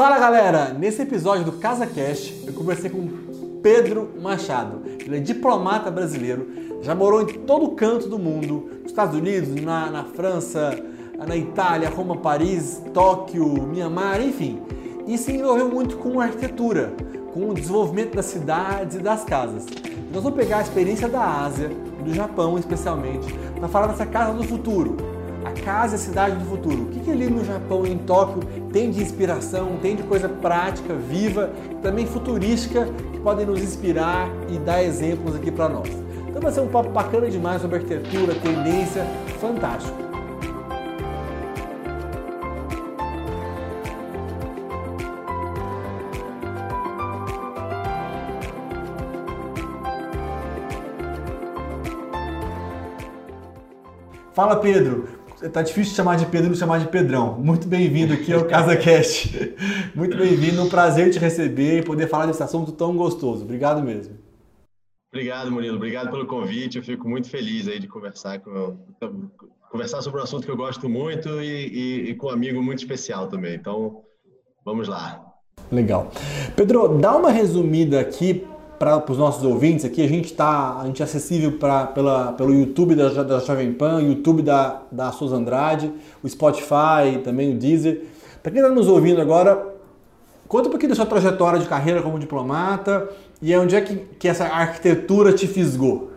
Fala galera! Nesse episódio do CasaCast eu conversei com Pedro Machado. Ele é diplomata brasileiro, já morou em todo canto do mundo, nos Estados Unidos, na, na França, na Itália, Roma, Paris, Tóquio, Mianmar, enfim. E se envolveu muito com arquitetura, com o desenvolvimento das cidades e das casas. Nós vamos pegar a experiência da Ásia, do Japão especialmente, para falar dessa casa do futuro, a casa e a cidade do futuro. O que, que ali no Japão em Tóquio tem de inspiração, tem de coisa prática, viva, também futurística, que podem nos inspirar e dar exemplos aqui para nós. Então vai ser um papo bacana demais sobre arquitetura, tendência, fantástico. Fala Pedro, tá difícil chamar de Pedro e não chamar de Pedrão. Muito bem-vindo aqui ao CasaCast. Muito bem-vindo, um prazer te receber e poder falar desse assunto tão gostoso. Obrigado mesmo. Obrigado, Murilo. Obrigado pelo convite. Eu fico muito feliz aí de conversar com conversar sobre um assunto que eu gosto muito e, e, e com um amigo muito especial também. Então, vamos lá. Legal. Pedro, dá uma resumida aqui para os nossos ouvintes aqui, a gente está a gente é acessível pra, pela, pelo YouTube da, da Jovem Pan, YouTube da, da Souza Andrade, o Spotify, também o Deezer. Para quem está nos ouvindo agora, conta um pouquinho da sua trajetória de carreira como diplomata e onde é que, que essa arquitetura te fisgou.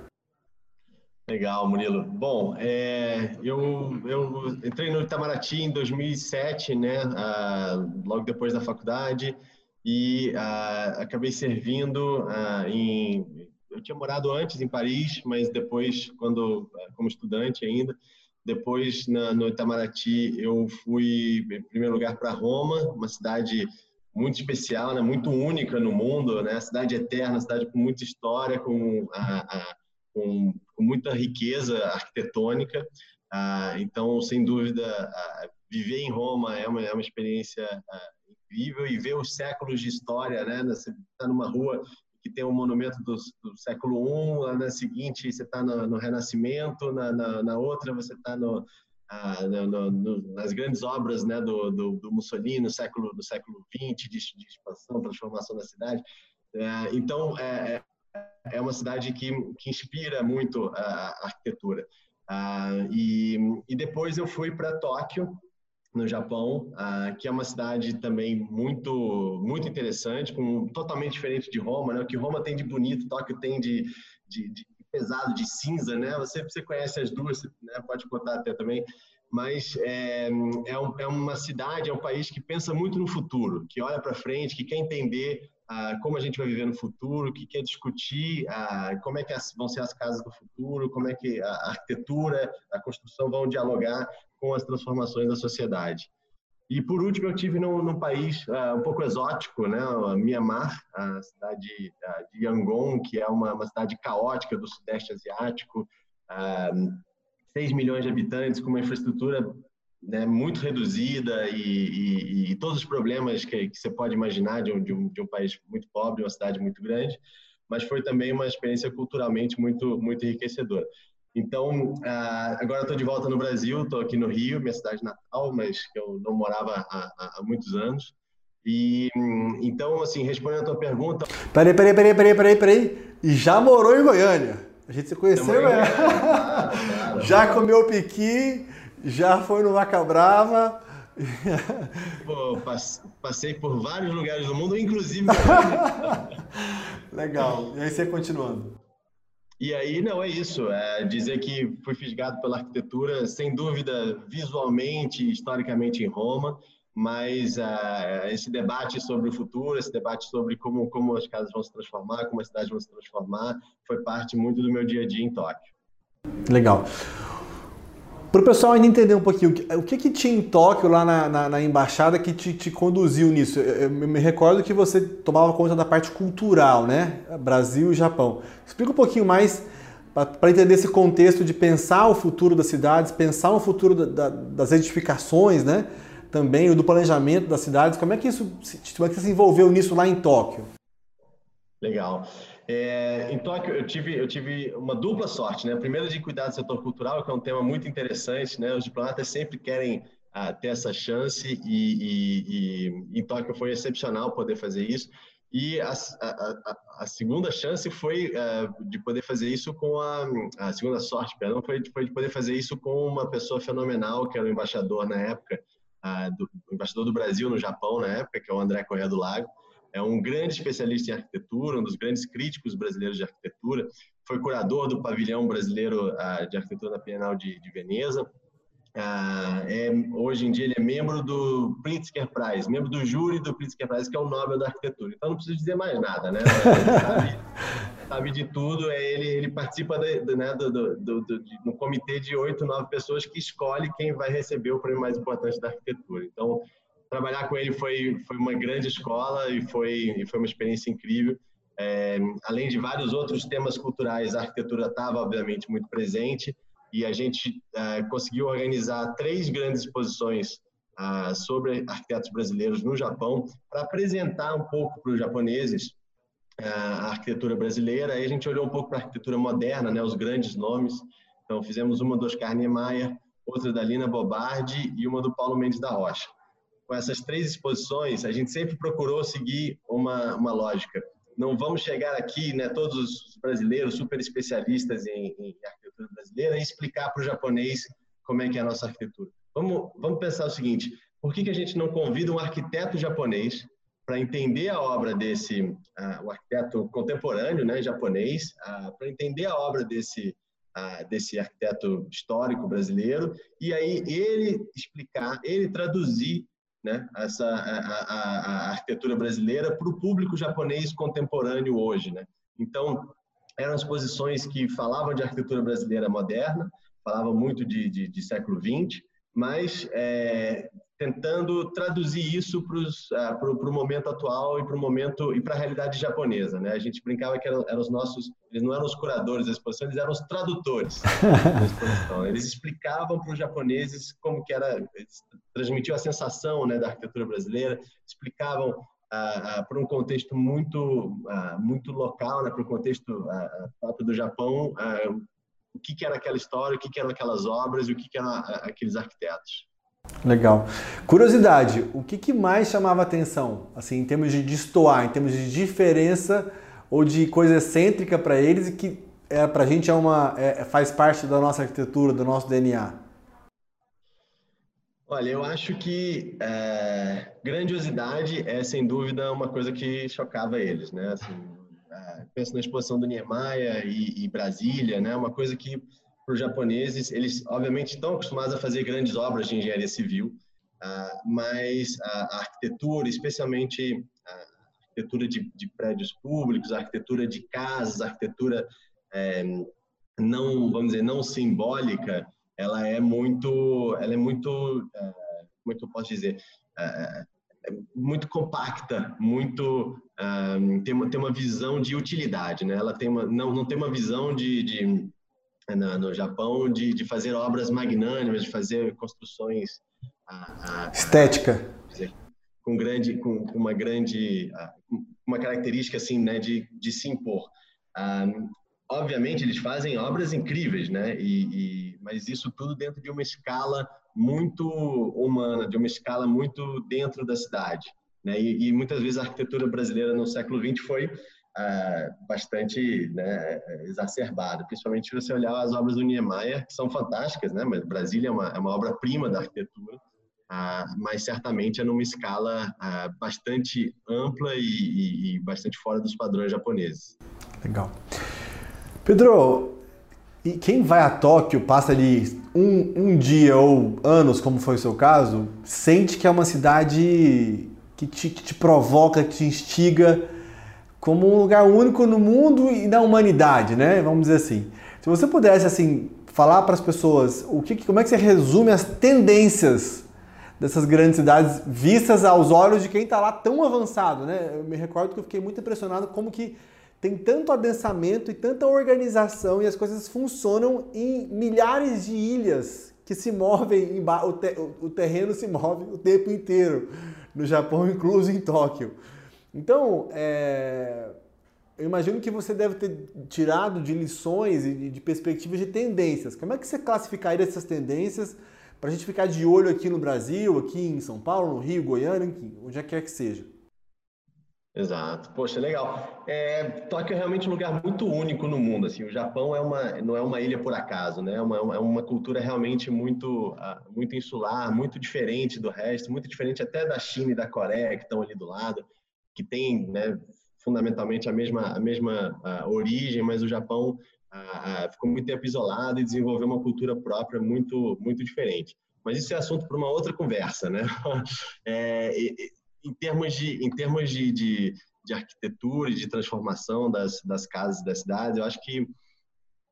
Legal, Murilo. Bom, é, eu, eu entrei no Itamaraty em 2007, né, ah, logo depois da faculdade e uh, acabei servindo uh, em. Eu tinha morado antes em Paris, mas depois, quando como estudante ainda, depois na, no Itamaraty eu fui em primeiro lugar para Roma, uma cidade muito especial, né, muito única no mundo, né, cidade eterna, cidade com muita história, com, a, com, com muita riqueza arquitetônica. Ah, então, sem dúvida, viver em Roma é uma, é uma experiência incrível e ver os séculos de história, né? Você está numa rua que tem um monumento do, do século I, na seguinte você está no, no, Renascimento, na, na, na outra você está no, ah, no, no, nas grandes obras né, do, do, do, Mussolini no século do século XX de, de expansão, transformação da cidade. É, então é, é, é uma cidade que, que inspira muito a, a arquitetura. Ah, e, e depois eu fui para Tóquio no Japão, uh, que é uma cidade também muito muito interessante, com totalmente diferente de Roma, né? O que Roma tem de bonito, Tóquio tem de, de, de pesado, de cinza, né? Você você conhece as duas, né? Pode contar até também. Mas é, é, um, é uma cidade, é um país que pensa muito no futuro, que olha para frente, que quer entender como a gente vai viver no futuro, que quer discutir uh, como é que vão ser as casas do futuro, como é que a arquitetura, a construção vão dialogar com as transformações da sociedade. E por último, eu tive num, num país uh, um pouco exótico, né, Myanmar, a cidade uh, de Yangon, que é uma, uma, cidade caótica do sudeste asiático, uh, 6 milhões de habitantes, com uma infraestrutura né, muito reduzida e, e, e, todos os problemas que, que, você pode imaginar de um, de, um, de um país muito pobre, uma cidade muito grande, mas foi também uma experiência culturalmente muito, muito enriquecedora. Então, ah, agora estou de volta no Brasil, estou aqui no Rio, minha cidade natal, mas que eu não morava há, há, muitos anos. E então, assim, respondendo a tua pergunta. Peraí, peraí, peraí, peraí, peraí, peraí. E já morou em Goiânia? A gente se conheceu, né? Claro, claro, já comeu piqui, já foi no Vaca Brava. Pô, passei por vários lugares do mundo, inclusive. Legal. E aí você continuando. E aí, não, é isso. É dizer que fui fisgado pela arquitetura, sem dúvida, visualmente, historicamente em Roma, mas uh, esse debate sobre o futuro, esse debate sobre como, como as casas vão se transformar, como as cidades vão se transformar, foi parte muito do meu dia a dia em Tóquio. Legal. Para o pessoal ainda entender um pouquinho, o que, que tinha em Tóquio, lá na, na, na embaixada, que te, te, conduziu nisso? Eu, eu me recordo que você tomava conta da parte cultural, né? Brasil e Japão. Explica um pouquinho mais para entender esse contexto de pensar o futuro das cidades, pensar o futuro da, da, das edificações, né? Também o do planejamento das cidades. Como é que isso, como é que você se envolveu nisso lá em Tóquio? Legal. É, em Tóquio, eu tive, eu tive uma dupla sorte, né? Primeiro, de cuidar do setor cultural, que é um tema muito interessante, né? Os diplomatas sempre querem uh, ter essa chance e, e, e em Tóquio foi excepcional poder fazer isso. E a, a, a segunda chance foi uh, de poder fazer isso com a, a segunda sorte, perdão, foi, foi de poder fazer isso com uma pessoa fenomenal que era o embaixador na época, uh, do, o embaixador do Brasil no Japão na época, que é o André Correa do Lago. É um grande especialista em arquitetura, um dos grandes críticos brasileiros de arquitetura. Foi curador do pavilhão brasileiro uh, de arquitetura na Bienal de, de Veneza ah, é, hoje em dia ele é membro do Pritzker Prize, membro do júri do Pritzker Prize, que é o Nobel da Arquitetura. Então não preciso dizer mais nada, né? Sabe, sabe de tudo. É, ele, ele participa né, do, do, do, no comitê de oito, nove pessoas que escolhe quem vai receber o prêmio mais importante da arquitetura. Então trabalhar com ele foi, foi uma grande escola e foi, e foi uma experiência incrível. É, além de vários outros temas culturais, a arquitetura estava obviamente muito presente e a gente uh, conseguiu organizar três grandes exposições uh, sobre arquitetos brasileiros no Japão para apresentar um pouco para os japoneses uh, a arquitetura brasileira. Aí a gente olhou um pouco para a arquitetura moderna, né, os grandes nomes. Então fizemos uma do Oscar Niemeyer, outra da Lina Bobardi e uma do Paulo Mendes da Rocha. Com essas três exposições, a gente sempre procurou seguir uma, uma lógica. Não vamos chegar aqui, né, todos os brasileiros super especialistas em, em arquitetura brasileira e explicar para o japonês como é que é a nossa arquitetura. Vamos, vamos pensar o seguinte, por que, que a gente não convida um arquiteto japonês para entender a obra desse, uh, o arquiteto contemporâneo né, japonês, uh, para entender a obra desse, uh, desse arquiteto histórico brasileiro, e aí ele explicar, ele traduzir né, essa, a, a, a arquitetura brasileira para o público japonês contemporâneo hoje. Né? Então, eram exposições que falavam de arquitetura brasileira moderna, falavam muito de, de, de século XX, mas é, tentando traduzir isso para o uh, momento atual e para o momento e para a realidade japonesa, né? A gente brincava que eram, eram, os nossos, eles não eram os curadores da exposição, eles eram os tradutores da exposição. Eles explicavam para os japoneses como que era, transmitiam a sensação, né, da arquitetura brasileira, explicavam para um contexto muito muito local, né, para o contexto próprio do Japão, o que, que, era aquela história, o que, que eram aquelas obras e o que, que eram aqueles arquitetos. Legal. Curiosidade, o que, que mais chamava atenção, assim, em termos de destoar, em termos de diferença ou de coisa excêntrica para eles e que é, para a gente é uma, é, faz parte da nossa arquitetura, do nosso DNA? Olha, eu acho que é, grandiosidade é, sem dúvida, uma coisa que chocava eles, né? Assim, é, penso na exposição do Niemeyer e, e Brasília, né? Uma coisa que, para os japoneses, eles, obviamente, estão acostumados a fazer grandes obras de engenharia civil, uh, mas a, arquitetura, especialmente a arquitetura de, de, prédios públicos, a arquitetura de casas, a arquitetura é, não, vamos dizer, não simbólica, ela é muito, ela é muito, como é eu posso dizer, é, é muito compacta, muito um, tem, uma, tem uma visão de utilidade, né? Ela tem uma, não, não tem uma visão de, de na, no Japão de, de fazer obras magnânimas, de fazer construções a, a, estética com grande, com, com uma grande, uma característica assim, né, de, de se impor. Um, obviamente eles fazem obras incríveis, né? E, e, mas isso tudo dentro de uma escala muito humana, de uma escala muito dentro da cidade, né? E, e muitas vezes a arquitetura brasileira no século XX foi ah, bastante né, exacerbada, principalmente se você olhar as obras do Niemeyer, que são fantásticas, né? Mas Brasília é uma, é uma obra-prima da arquitetura. Ah, mas certamente é numa escala ah, bastante ampla e, e, e bastante fora dos padrões japoneses. Legal. Pedro, e quem vai a Tóquio, passa ali um, um dia ou anos, como foi o seu caso, sente que é uma cidade que te, que te provoca, que te instiga como um lugar único no mundo e na humanidade, né? Vamos dizer assim. Se você pudesse assim falar para as pessoas o que, como é que você resume as tendências dessas grandes cidades vistas aos olhos de quem está lá tão avançado, né? Eu me recordo que eu fiquei muito impressionado como que tem tanto adensamento e tanta organização e as coisas funcionam em milhares de ilhas que se movem, o, te, o terreno se move o tempo inteiro, no Japão, incluso em Tóquio. Então, é, eu imagino que você deve ter tirado de lições e de perspectivas de tendências. Como é que você classificaria essas tendências para a gente ficar de olho aqui no Brasil, aqui em São Paulo, no Rio, Goiânia, onde quer que seja? Exato. Poxa, legal. É, Tóquio é realmente um lugar muito único no mundo. Assim, o Japão é uma, não é uma ilha por acaso, né? É uma, é uma cultura realmente muito, ah, muito insular, muito diferente do resto, muito diferente até da China e da Coreia que estão ali do lado, que tem, né, fundamentalmente a mesma, a mesma uh, origem, mas o Japão uh, ficou muito tempo isolado e desenvolveu uma cultura própria muito, muito diferente. Mas isso é assunto para uma outra conversa, né? É, em termos de, em termos de, de, de arquitetura e de transformação das, das casas da cidade, eu acho que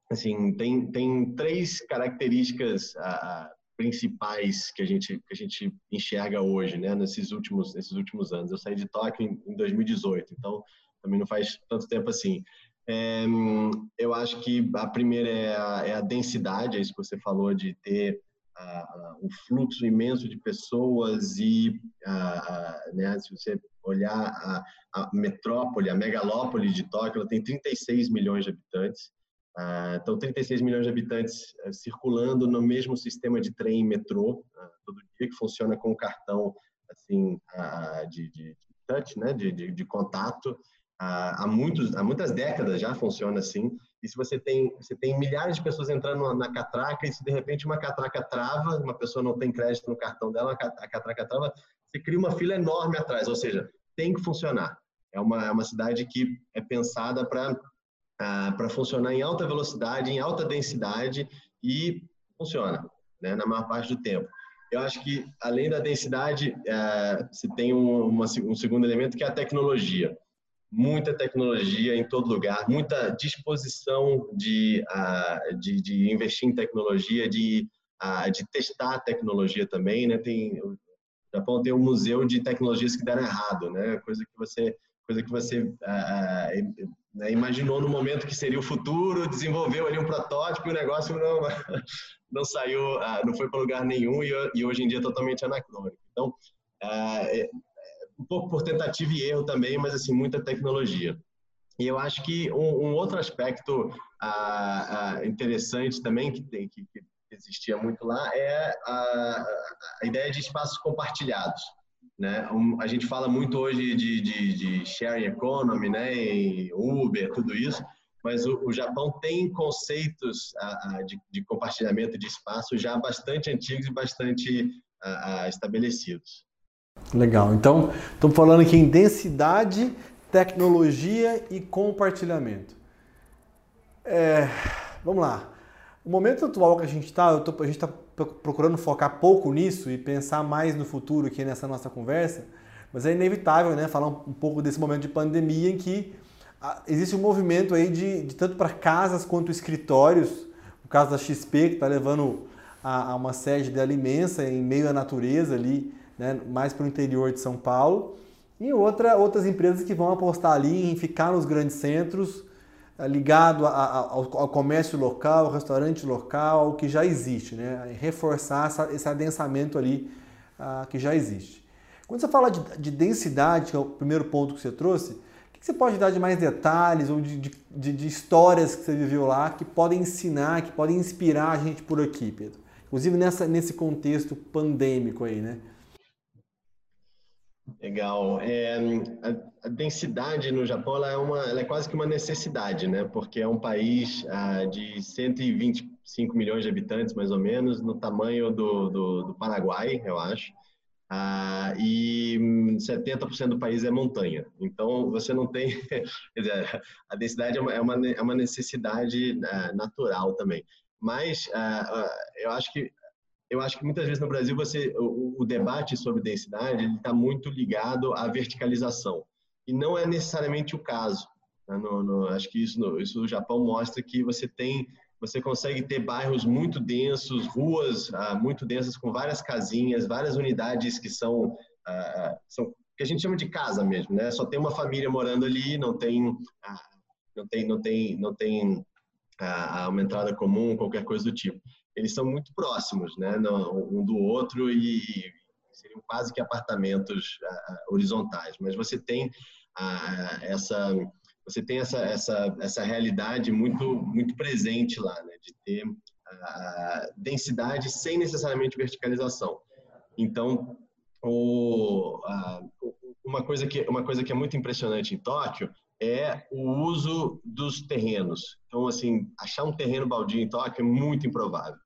assim tem, tem três características principais que a gente que a gente enxerga hoje, né? Nesses últimos nesses últimos anos. Eu saí de Tóquio em, em 2018, então também não faz tanto tempo assim. É, eu acho que a primeira é a, é a densidade, é isso que você falou de ter um fluxo imenso de pessoas e, né, se você olhar a, a, metrópole, a megalópole de Tóquio, ela tem 36 milhões de habitantes. Então, 36 milhões de habitantes eh, circulando no mesmo sistema de trem e metrô, todo dia, que funciona com cartão assim, de, de, touch, né, de, de, de contato. há, muitos, há muitas décadas já funciona assim. E se você tem, você tem milhares de pessoas entrando na catraca e se de repente uma catraca trava, uma pessoa não tem crédito no cartão dela, a catraca trava, você cria uma fila enorme atrás. Ou seja, tem que funcionar. É uma, é uma cidade que é pensada para uh, para funcionar em alta velocidade, em alta densidade e funciona, né, na maior parte do tempo. Eu acho que, além da densidade, uh, se tem um, uma, um segundo elemento que é a tecnologia muita tecnologia em todo lugar, muita disposição de, uh, de, de, investir em tecnologia, de, uh, de testar a tecnologia também, né? Tem, o Japão tem um museu de tecnologias que deram errado, né? Coisa que você, coisa que você né? imaginou no momento que seria o futuro, desenvolveu ali um protótipo e o negócio não, não saiu, não foi para lugar nenhum e, hoje em dia é totalmente anacrônico. Então, um pouco por tentativa e erro também, mas assim, muita tecnologia. E eu acho que um, um outro aspecto ah, ah, interessante também que, tem, que, que, existia muito lá é a, a ideia de espaços compartilhados. Né? A gente fala muito hoje de, de, de sharing economy, né? E Uber, tudo isso, mas o, o Japão tem conceitos ah, de, de, compartilhamento de espaço já bastante antigos e bastante estabelecidos. Legal. Então, estamos falando aqui em densidade, tecnologia e compartilhamento. É, vamos lá. O momento atual que a gente está, a gente está procurando focar pouco nisso e pensar mais no futuro aqui nessa nossa conversa, mas é inevitável, né, falar um, pouco desse momento de pandemia em que ah, existe um movimento aí de, de tanto para casas quanto escritórios, o caso da XP que está levando a, a, uma sede dela imensa em meio à natureza ali, né, mais para o interior de São Paulo, e outra, outras empresas que vão apostar ali em ficar nos grandes centros, ligado a, a, ao, ao, comércio local, ao restaurante local, que já existe, né? reforçar essa, esse adensamento ali uh, que já existe. Quando você fala de, de, densidade, que é o primeiro ponto que você trouxe, o que você pode dar de mais detalhes ou de, de, de histórias que você viveu lá que podem ensinar, que podem inspirar a gente por aqui, Pedro? Inclusive nessa, nesse contexto pandêmico aí, né? Legal. É, a, a, densidade no Japão ela é, uma, ela é quase que uma necessidade, né? Porque é um país ah, de 125 milhões de habitantes, mais ou menos, no tamanho do, do, do Paraguai, eu acho. Ah, e 70% do país é montanha. Então, você não tem. Dizer, a densidade é uma, é uma, é uma necessidade ah, natural também. Mas ah, ah, eu acho que eu acho que muitas vezes no Brasil você o, o debate sobre densidade está muito ligado à verticalização e não é necessariamente o caso. Né? No, no, acho que isso no, isso no Japão mostra que você tem você consegue ter bairros muito densos, ruas ah, muito densas com várias casinhas, várias unidades que são, ah, são que a gente chama de casa mesmo, né? Só tem uma família morando ali, não tem ah, não tem não tem não tem ah, uma entrada comum, qualquer coisa do tipo eles são muito próximos, né, um do outro e seriam quase que apartamentos horizontais. Mas você tem essa você tem essa essa essa realidade muito muito presente lá, né, de ter uh, densidade sem necessariamente verticalização. Então, o, uma, coisa que, uma coisa que é muito impressionante em Tóquio é o uso dos terrenos. Então, assim, achar um terreno baldio em Tóquio é muito improvável.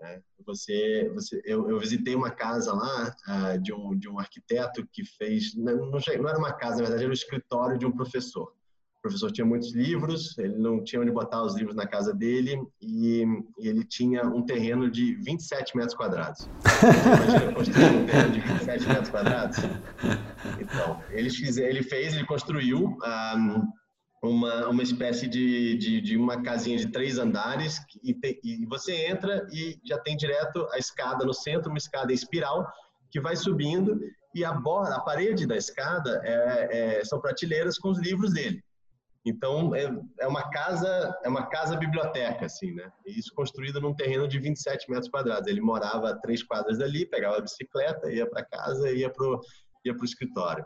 Né? Você, você, eu, eu, visitei uma casa lá uh, de, um, de um arquiteto que fez, não, não, era uma casa, na verdade era o um escritório de um professor. O professor tinha muitos livros, ele não tinha onde botar os livros na casa dele e, e ele tinha um terreno de 27 metros quadrados. Imagina construir um terreno de 27 metros quadrados? Então, ele, ele fez, ele construiu um, uma, uma espécie de, de, de, uma casinha de três andares e, te, e, você entra e já tem direto a escada no centro, uma escada em espiral que vai subindo e a borda, a parede da escada é, é, são prateleiras com os livros dele. Então é, é, uma casa é uma casa biblioteca assim, né? Isso construído num terreno de 27 metros quadrados. Ele morava a três quadras dali, pegava a bicicleta, ia para casa, ia pro ia pro escritório.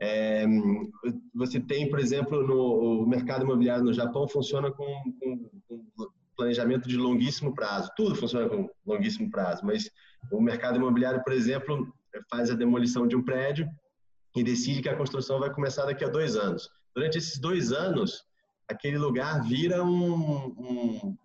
É, você tem, por exemplo, no o mercado imobiliário no Japão funciona com, com, com, planejamento de longuíssimo prazo. Tudo funciona com longuíssimo prazo, mas o mercado imobiliário, por exemplo, faz a demolição de um prédio e decide que a construção vai começar daqui a dois anos. Durante esses dois anos, aquele lugar vira um, um,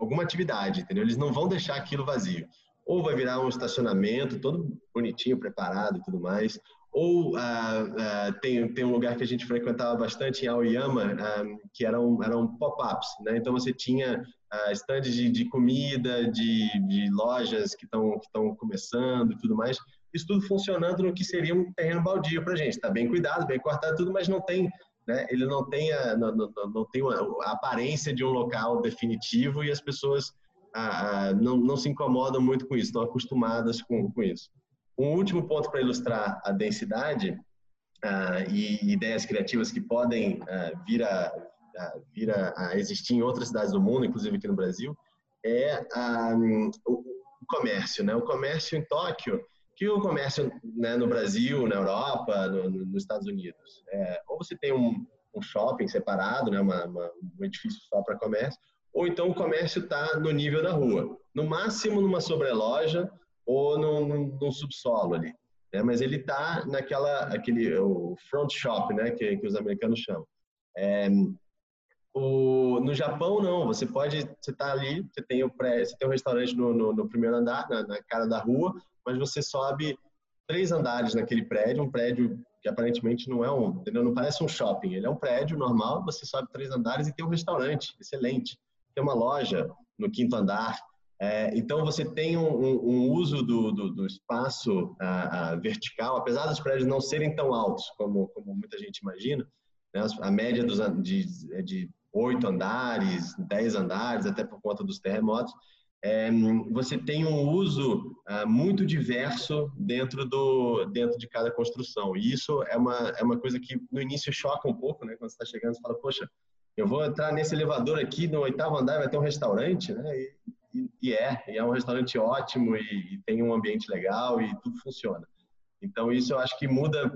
alguma atividade, entendeu? Eles não vão deixar aquilo vazio. Ou vai virar um estacionamento todo bonitinho, preparado e tudo mais, ou ah, ah, tem, tem um lugar que a gente frequentava bastante em Aoyama, ah, que eram, eram pop-ups, né? Então você tinha stands de, de comida, de, de lojas que estão que começando e tudo mais. Isso tudo funcionando no que seria um terreno baldio para a gente. Está bem cuidado, bem cortado tudo, mas não tem né? Ele não tem a, não, não, não tem a aparência de um local definitivo e as pessoas ah, não, não se incomodam muito com isso, estão acostumadas com, com isso. Um último ponto para ilustrar a densidade uh, e ideias criativas que podem uh, vir, a, vir a, existir em outras cidades do mundo, inclusive aqui no Brasil, é um, o comércio. Né? O comércio em Tóquio, que o comércio né, no Brasil, na Europa, no, no, nos Estados Unidos. É, ou você tem um, um shopping separado, né, uma, uma, um edifício só para comércio, ou então o comércio está no nível da rua. No máximo numa sobreloja ou num, num subsolo ali. Né? Mas ele está naquela, aquele, o front shop, né? Que, que os americanos chamam. É, o, no Japão, não. Você pode, você está ali, você tem o pré, você tem um restaurante no, no, no primeiro andar, na, na, cara da rua, mas você sobe três andares naquele prédio, um prédio que aparentemente não é um, entendeu? Não parece um shopping. Ele é um prédio normal. Você sobe três andares e tem um restaurante, excelente. Tem uma loja no quinto andar. É, então, você tem um, um uso do, do, do espaço vertical, apesar dos prédios não serem tão altos como, como muita gente imagina, né? a média dos, de, é de oito andares, dez andares, até por conta dos terremotos, é, você tem um uso muito diverso dentro, do, dentro de cada construção. E isso é uma, é uma coisa que no início choca um pouco, né? quando você está chegando, você fala, poxa, eu vou entrar nesse elevador aqui, no oitavo andar vai ter um restaurante, né? E, e, é, e é um restaurante ótimo e, e, tem um ambiente legal e tudo funciona. Então isso eu acho que muda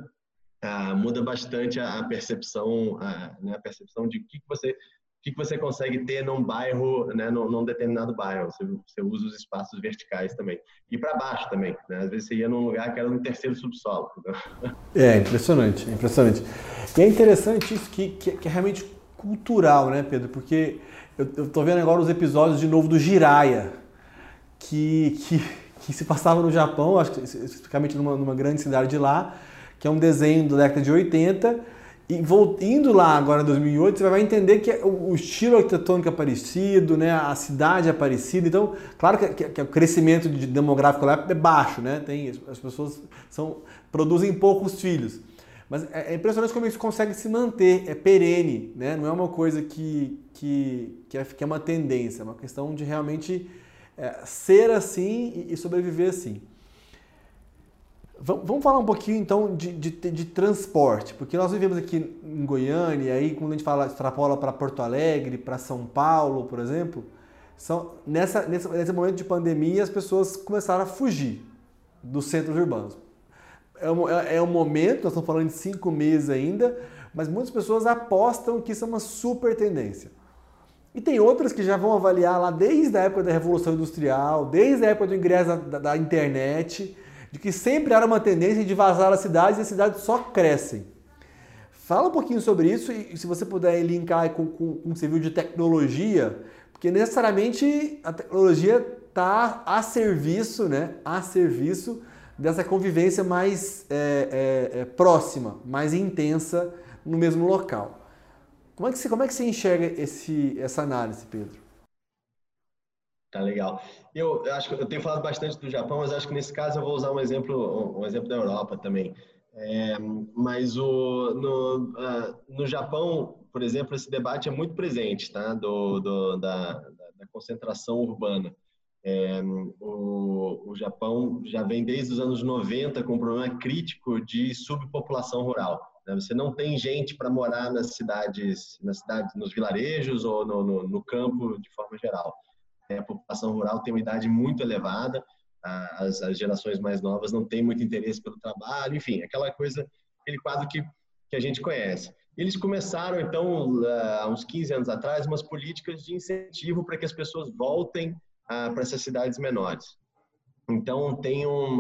ah, muda bastante a, percepção, a, né, a percepção de o que, que você o que, que você consegue ter num bairro, né, num, num determinado bairro. Você, você, usa os espaços verticais também. E para baixo também. Né? Às vezes você ia num lugar que era no terceiro subsolo. É, impressionante, impressionante. E é interessante isso que, que, que é realmente cultural, né, Pedro? Porque eu, eu tô vendo agora os episódios de novo do Jiraya, que, que, que se passava no Japão, acho que especificamente numa, numa grande cidade de lá, que é um desenho da década de 80. E indo lá agora em 2008, você vai entender que o estilo arquitetônico é parecido, né? a cidade é parecida. Então, claro que, que, que o crescimento demográfico lá é baixo, né? Tem, as pessoas são, produzem poucos filhos. Mas é, é impressionante como isso consegue se manter, é perene, né? Não é uma coisa que, que, que, é, que é uma tendência, é uma questão de realmente é, ser assim e, sobreviver assim. Vamos falar um pouquinho então de, de, de, transporte, porque nós vivemos aqui em Goiânia, e aí quando a gente fala, extrapola para Porto Alegre, para São Paulo, por exemplo, são, nessa, nesse, nesse momento de pandemia as pessoas começaram a fugir dos centros urbanos é um, é, é um momento, nós estamos falando de cinco meses ainda, mas muitas pessoas apostam que isso é uma super tendência. E tem outras que já vão avaliar lá desde a época da Revolução Industrial, desde a época do ingresso da, da internet, de que sempre era uma tendência de vazar as cidades e as cidades só crescem. Fala um pouquinho sobre isso e se você puder linkar com, com, com o civil de tecnologia, porque necessariamente a tecnologia está a serviço, né, a serviço dessa convivência mais é, é, é, próxima, mais intensa no mesmo local. Como é que você, como é que você enxerga esse, essa análise, Pedro? Tá legal. Eu, eu, acho que eu tenho falado bastante do Japão, mas acho que nesse caso eu vou usar um exemplo, um exemplo da Europa também. É, mas o, no, uh, no Japão, por exemplo, esse debate é muito presente, tá? Do, do da, da, concentração urbana. É, o, o Japão já vem desde os anos 90 com um problema crítico de subpopulação rural. Né? Você não tem gente para morar nas cidades, nas cidades, nos vilarejos ou no, no, no campo de forma geral. É, a população rural tem uma idade muito elevada, as, as, gerações mais novas não têm muito interesse pelo trabalho, enfim, aquela coisa, aquele quadro que, que a gente conhece. Eles começaram, então, há uns 15 anos atrás, umas políticas de incentivo para que as pessoas voltem para essas cidades menores. Então, tem um,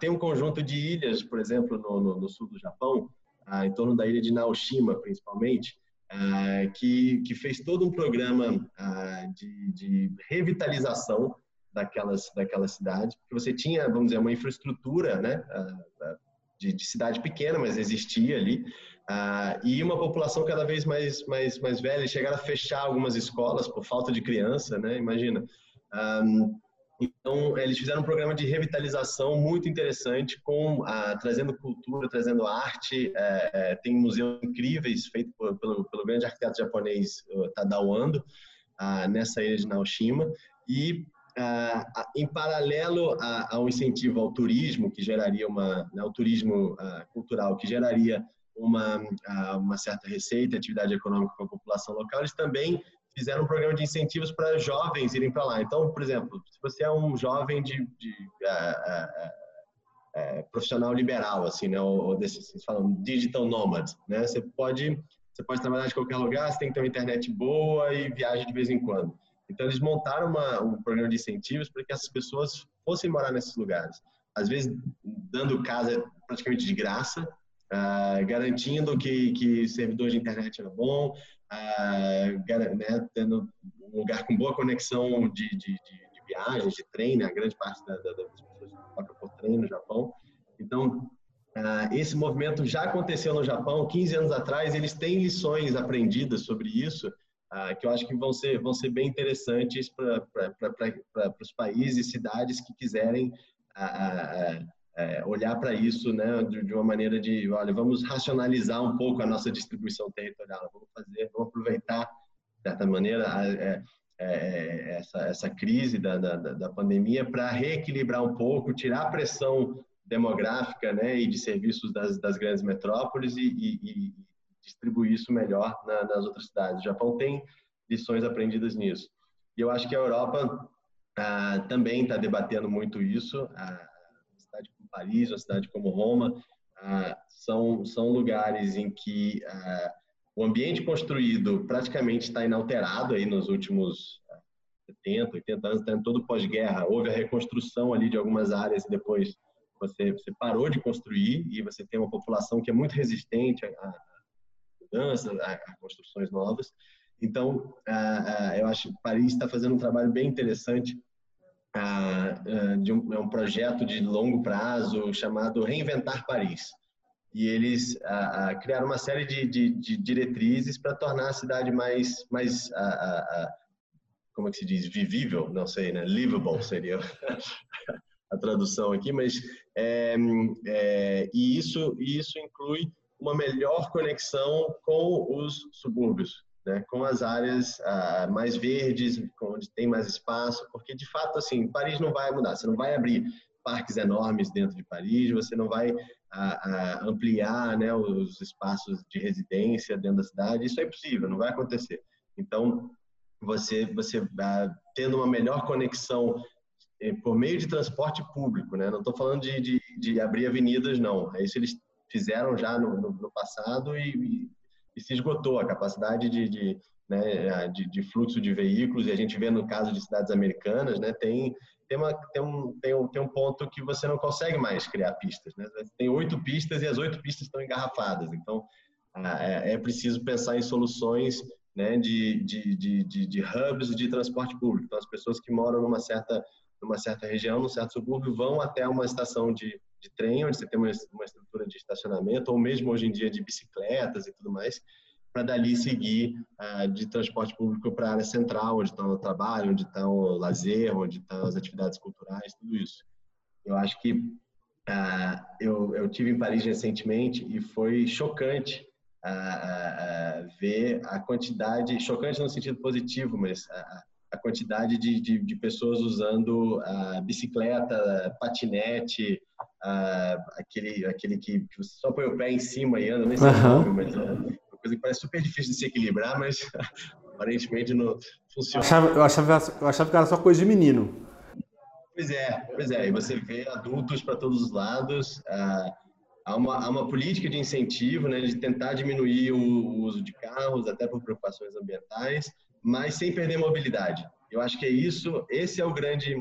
tem um conjunto de ilhas, por exemplo, no, no, no sul do Japão, ah, em torno da ilha de Naoshima, principalmente, ah, que, que fez todo um programa ah, de, de revitalização daquelas, daquela cidade, porque você tinha, vamos dizer, uma infraestrutura né, de, de cidade pequena, mas existia ali, e uma população cada vez mais, mais, mais velha, chegaram a fechar algumas escolas por falta de criança, né, imagina. Então, eles fizeram um programa de revitalização muito interessante, com ah, trazendo cultura, trazendo arte. É, é, tem museus incríveis feitos por, pelo, pelo, grande arquiteto japonês Tadao Ando, ah, nessa ilha de Naoshima. E, ah, em paralelo ao incentivo ao turismo, que geraria uma, né, ao turismo cultural, que geraria uma, uma certa receita, atividade econômica para a população local, eles também fizeram um programa de incentivos para jovens irem para lá. Então, por exemplo, se você é um jovem de, de uh, uh, uh, profissional liberal, assim, né, ou, ou desses, falam digital nomad, né, você pode você pode trabalhar de qualquer lugar, você tem que ter uma internet boa e viaja de vez em quando. Então, eles montaram uma, um programa de incentivos para que essas pessoas fossem morar nesses lugares. Às vezes, dando casa praticamente de graça, Uh, garantindo que, que servidor de internet era bom, uh, né, tendo um lugar com boa conexão de, de, de, de viagens, de trem, né, a grande parte da, da, das pessoas toca por trem no Japão. Então, uh, esse movimento já aconteceu no Japão, 15 anos atrás, eles têm lições aprendidas sobre isso, que eu acho que vão ser, vão ser bem interessantes para os países e cidades que quiserem é, olhar para isso né, de, de, uma maneira de, olha, vamos racionalizar um pouco a nossa distribuição territorial, vamos fazer, vamos aproveitar, de certa maneira, a, é, é, essa, essa crise da, da, da pandemia para reequilibrar um pouco, tirar a pressão demográfica né, e de serviços das, das grandes metrópoles e, e, e distribuir isso melhor na, nas outras cidades. O Japão tem lições aprendidas nisso. E eu acho que a Europa ah, também está debatendo muito isso. Ah, Paris, uma cidade como Roma, ah, são, são lugares em que ah, o ambiente construído praticamente está inalterado aí nos últimos 70, 80 anos, em todo pós-guerra. Houve a reconstrução ali de algumas áreas e depois você, você parou de construir e você tem uma população que é muito resistente a, mudanças, a, a, construções novas. Então, eu acho que Paris está fazendo um trabalho bem interessante de um, é um projeto de longo prazo chamado Reinventar Paris. E eles criaram uma série de, de, de diretrizes para tornar a cidade mais, mais como é que se diz, vivível, não sei, né? Livable seria a tradução aqui, mas é, é, e isso isso inclui uma melhor conexão com os subúrbios, né, com as áreas ah, mais verdes, onde tem mais espaço, porque de fato assim Paris não vai mudar. Você não vai abrir parques enormes dentro de Paris, você não vai ah, ah, ampliar né, os espaços de residência dentro da cidade. Isso é impossível, não vai acontecer. Então você você tendo uma melhor conexão eh, por meio de transporte público, né? Não estou falando de, de, de, abrir avenidas, não. É isso eles fizeram já no, no, no passado e, e se esgotou a capacidade de, de, né, de, de, fluxo de veículos, e a gente vê no caso de cidades americanas, né, tem, tem, uma, tem, um, tem, um, tem um ponto que você não consegue mais criar pistas. Né? Tem oito pistas e as oito pistas estão engarrafadas. Então, é, é preciso pensar em soluções né, de, de, de, de hubs de transporte público. Então, as pessoas que moram numa certa, numa certa região, num certo subúrbio, vão até uma estação de, de trem, onde você tem uma, uma estrutura de estacionamento, ou mesmo hoje em dia de bicicletas e tudo mais, para dali seguir uh, de transporte público para a área central, onde está o trabalho, onde está o lazer, onde estão as atividades culturais, tudo isso. Eu acho que uh, eu, eu tive em Paris recentemente e foi chocante uh, ver a quantidade, chocante no sentido positivo, mas a, a quantidade de, de, de, pessoas usando a bicicleta, patinete, aquele, aquele que, que, você só põe o pé em cima e anda, nem sei uhum. mas coisa que parece super difícil de se equilibrar, mas aparentemente não funciona. Eu achava, eu achava, eu achava que era só coisa de menino. Pois é, pois é. E você vê adultos para todos os lados. Ah, há, uma, há uma política de incentivo, né, de tentar diminuir o, o uso de carros, até por preocupações ambientais, mas sem perder mobilidade. Eu acho que é isso, esse é o grande,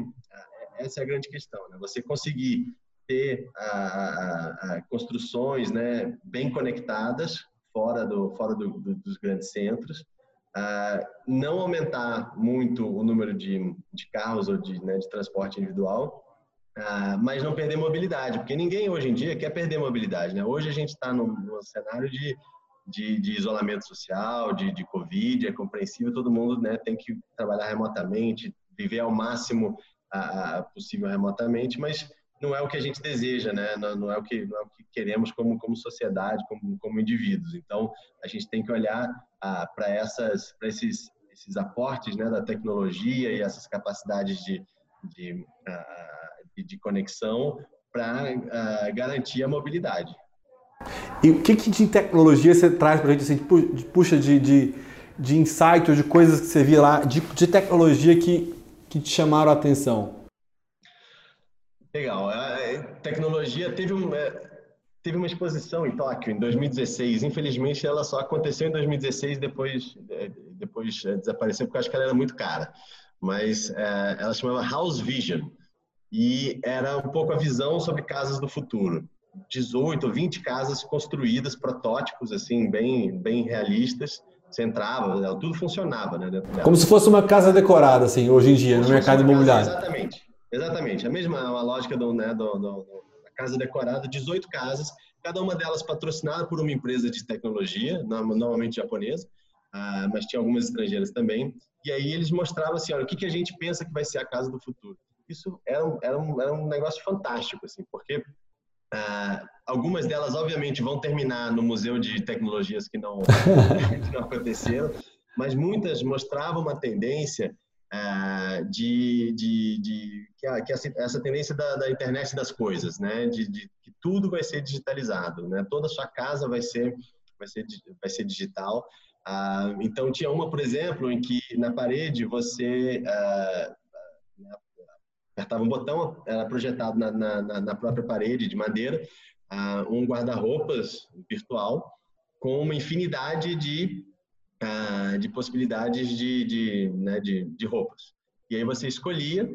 essa é a grande questão, né? Você conseguir ter a, a, a construções, né, bem conectadas, fora, do, fora do, do, dos grandes centros. Uh, não aumentar muito o número de, de carros ou de, né, de transporte individual, uh, mas não perder mobilidade, porque ninguém hoje em dia quer perder mobilidade. Né? Hoje a gente está num, num, cenário de, de, de, isolamento social, de, de Covid, é compreensível, todo mundo né, tem que trabalhar remotamente, viver ao máximo a, a possível remotamente, mas não é o que a gente deseja, né? Não, não, é o que não é o que queremos como como sociedade, como como indivíduos. Então a gente tem que olhar para essas esses esses aportes né da tecnologia e essas capacidades de de, de, de conexão para garantir a mobilidade. E o que, que de tecnologia você traz para a gente, assim, puxa de, de, de insight ou de coisas que você via lá, de, de tecnologia que, que te chamaram a atenção? Legal. A tecnologia teve, um, é, teve uma exposição em Tóquio em 2016. Infelizmente, ela só aconteceu em 2016 depois é, depois é, desapareceu porque eu acho que ela era muito cara. Mas é, ela chamava House Vision e era um pouco a visão sobre casas do futuro. 18 ou 20 casas construídas, protótipos assim bem bem realistas. Você entrava, tudo funcionava, né? Como se fosse uma casa decorada, assim, hoje em dia, Como no mercado imobiliário. Casa, exatamente. Exatamente, a mesma a lógica do, né, do, do, da casa decorada, 18 casas, cada uma delas patrocinada por uma empresa de tecnologia, normalmente japonesa, uh, mas tinha algumas estrangeiras também. E aí eles mostravam assim, olha, o que, que a gente pensa que vai ser a casa do futuro. Isso era um, era um, era um negócio fantástico, assim, porque uh, algumas delas, obviamente, vão terminar no Museu de Tecnologias que não, que não aconteceram, mas muitas mostravam uma tendência uh, de, de, de, que, a, que essa tendência da, da, internet das coisas, né? De, de, que tudo vai ser digitalizado, né? Toda a sua casa vai ser vai ser vai ser digital. Uh, então tinha uma, por exemplo, em que na parede você apertava um botão, era projetado na, na, na própria parede de madeira um guarda-roupas virtual com uma infinidade de ah, de possibilidades de, de, né, de, de, roupas. E aí você escolhia,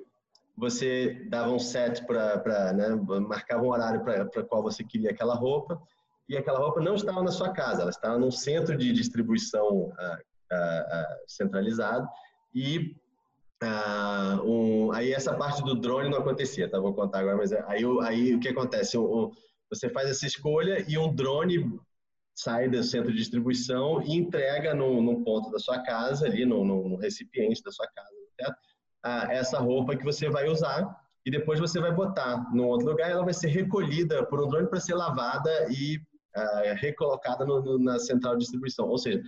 você dava um set para, né, marcava um horário para qual você queria aquela roupa, e aquela roupa não estava na sua casa, ela estava num centro de distribuição ah, ah, centralizado, e um, aí essa parte do drone não acontecia, tá? Vou contar agora, mas aí, aí o que acontece? você faz essa escolha e um drone sai do centro de distribuição e entrega no, no ponto da sua casa, ali no, no recipiente da sua casa, certo? Ah, essa roupa que você vai usar e depois você vai botar no outro lugar, ela vai ser recolhida por um drone para ser lavada e ah, recolocada no, no, na central de distribuição. Ou seja,